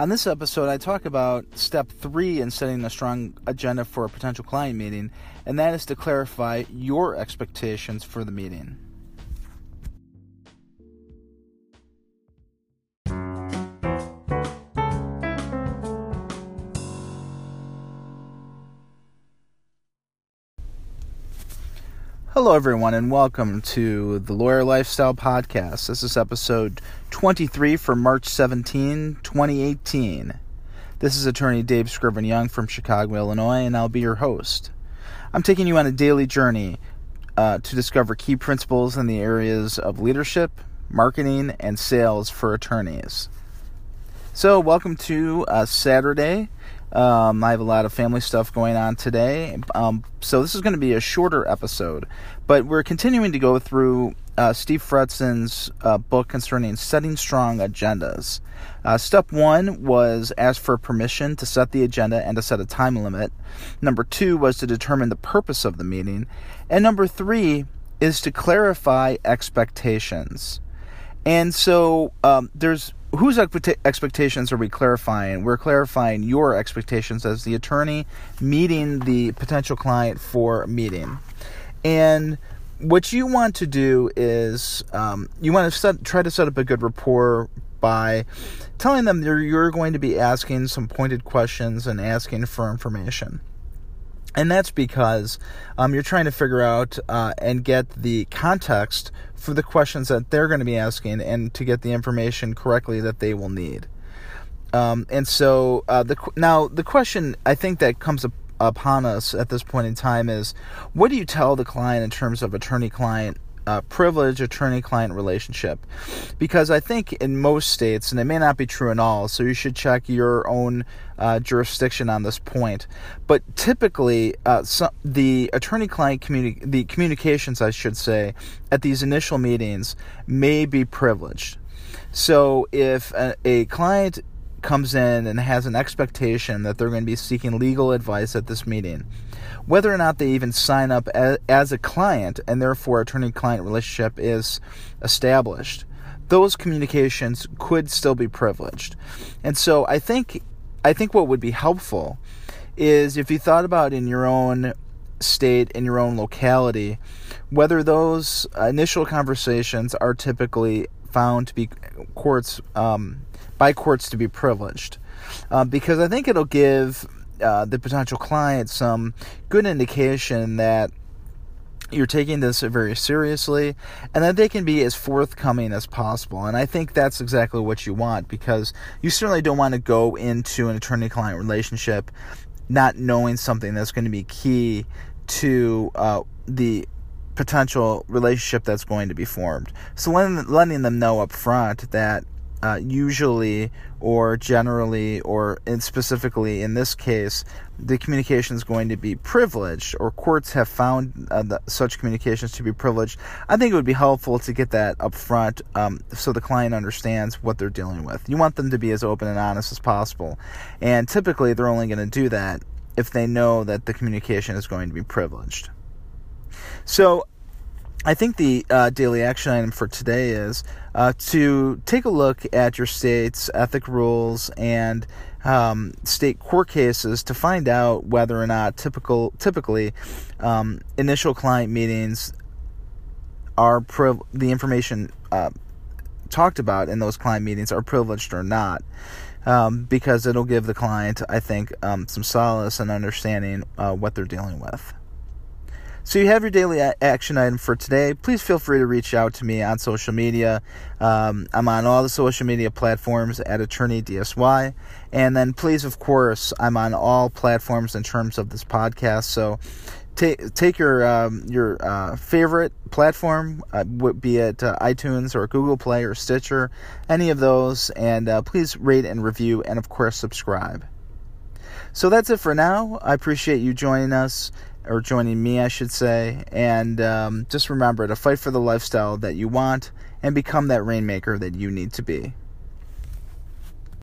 On this episode, I talk about step three in setting a strong agenda for a potential client meeting, and that is to clarify your expectations for the meeting. Hello, everyone, and welcome to the Lawyer Lifestyle Podcast. This is episode 23 for March 17, 2018. This is attorney Dave Scriven Young from Chicago, Illinois, and I'll be your host. I'm taking you on a daily journey uh, to discover key principles in the areas of leadership, marketing, and sales for attorneys. So, welcome to uh, Saturday. Um, I have a lot of family stuff going on today, um, so this is going to be a shorter episode. But we're continuing to go through uh, Steve Fretzin's uh, book concerning setting strong agendas. Uh, step one was ask for permission to set the agenda and to set a time limit. Number two was to determine the purpose of the meeting. And number three is to clarify expectations. And so um, there's whose expectations are we clarifying? We're clarifying your expectations as the attorney meeting the potential client for meeting. And what you want to do is um, you want to set, try to set up a good rapport by telling them you're, you're going to be asking some pointed questions and asking for information. And that's because um, you're trying to figure out uh, and get the context for the questions that they're going to be asking and to get the information correctly that they will need. Um, and so uh, the now the question I think that comes up, upon us at this point in time is, what do you tell the client in terms of attorney-client uh, privilege attorney client relationship. Because I think in most states, and it may not be true in all, so you should check your own uh, jurisdiction on this point. But typically, uh, so the attorney client communi- the communications, I should say, at these initial meetings may be privileged. So if a, a client comes in and has an expectation that they're going to be seeking legal advice at this meeting, whether or not they even sign up as, a client and therefore attorney client relationship is established, those communications could still be privileged. And so I think I think what would be helpful is if you thought about in your own state in your own locality whether those initial conversations are typically found to be courts um, by courts to be privileged uh, because I think it'll give uh, the potential client some good indication that you're taking this very seriously and that they can be as forthcoming as possible. And I think that's exactly what you want because you certainly don't want to go into an attorney client relationship not knowing something that's going to be key to uh, the potential relationship that's going to be formed. So letting, them know up front that uh, usually or generally or in specifically in this case the communication is going to be privileged or courts have found uh, the, such communications to be privileged. I think it would be helpful to get that up front um, so the client understands what they're dealing with. You want them to be as open and honest as possible. And typically they're only going to do that if they know that the communication is going to be privileged. So I think the uh, daily action item for today is uh, to take a look at your state's ethic rules and um, state court cases to find out whether or not typical, typically um, initial client meetings are priv- the information uh, talked about in those client meetings are privileged or not. Um, because it'll give the client, I think, um, some solace and understanding uh, what they're dealing with. So you have your daily action item for today. Please feel free to reach out to me on social media. Um, I'm on all the social media platforms at Attorney DSY, and then please, of course, I'm on all platforms in terms of this podcast. So take take your um, your uh, favorite platform, uh, be it uh, iTunes or Google Play or Stitcher, any of those, and uh, please rate and review, and of course subscribe. So that's it for now. I appreciate you joining us or joining me, I should say. And um, just remember to fight for the lifestyle that you want and become that rainmaker that you need to be.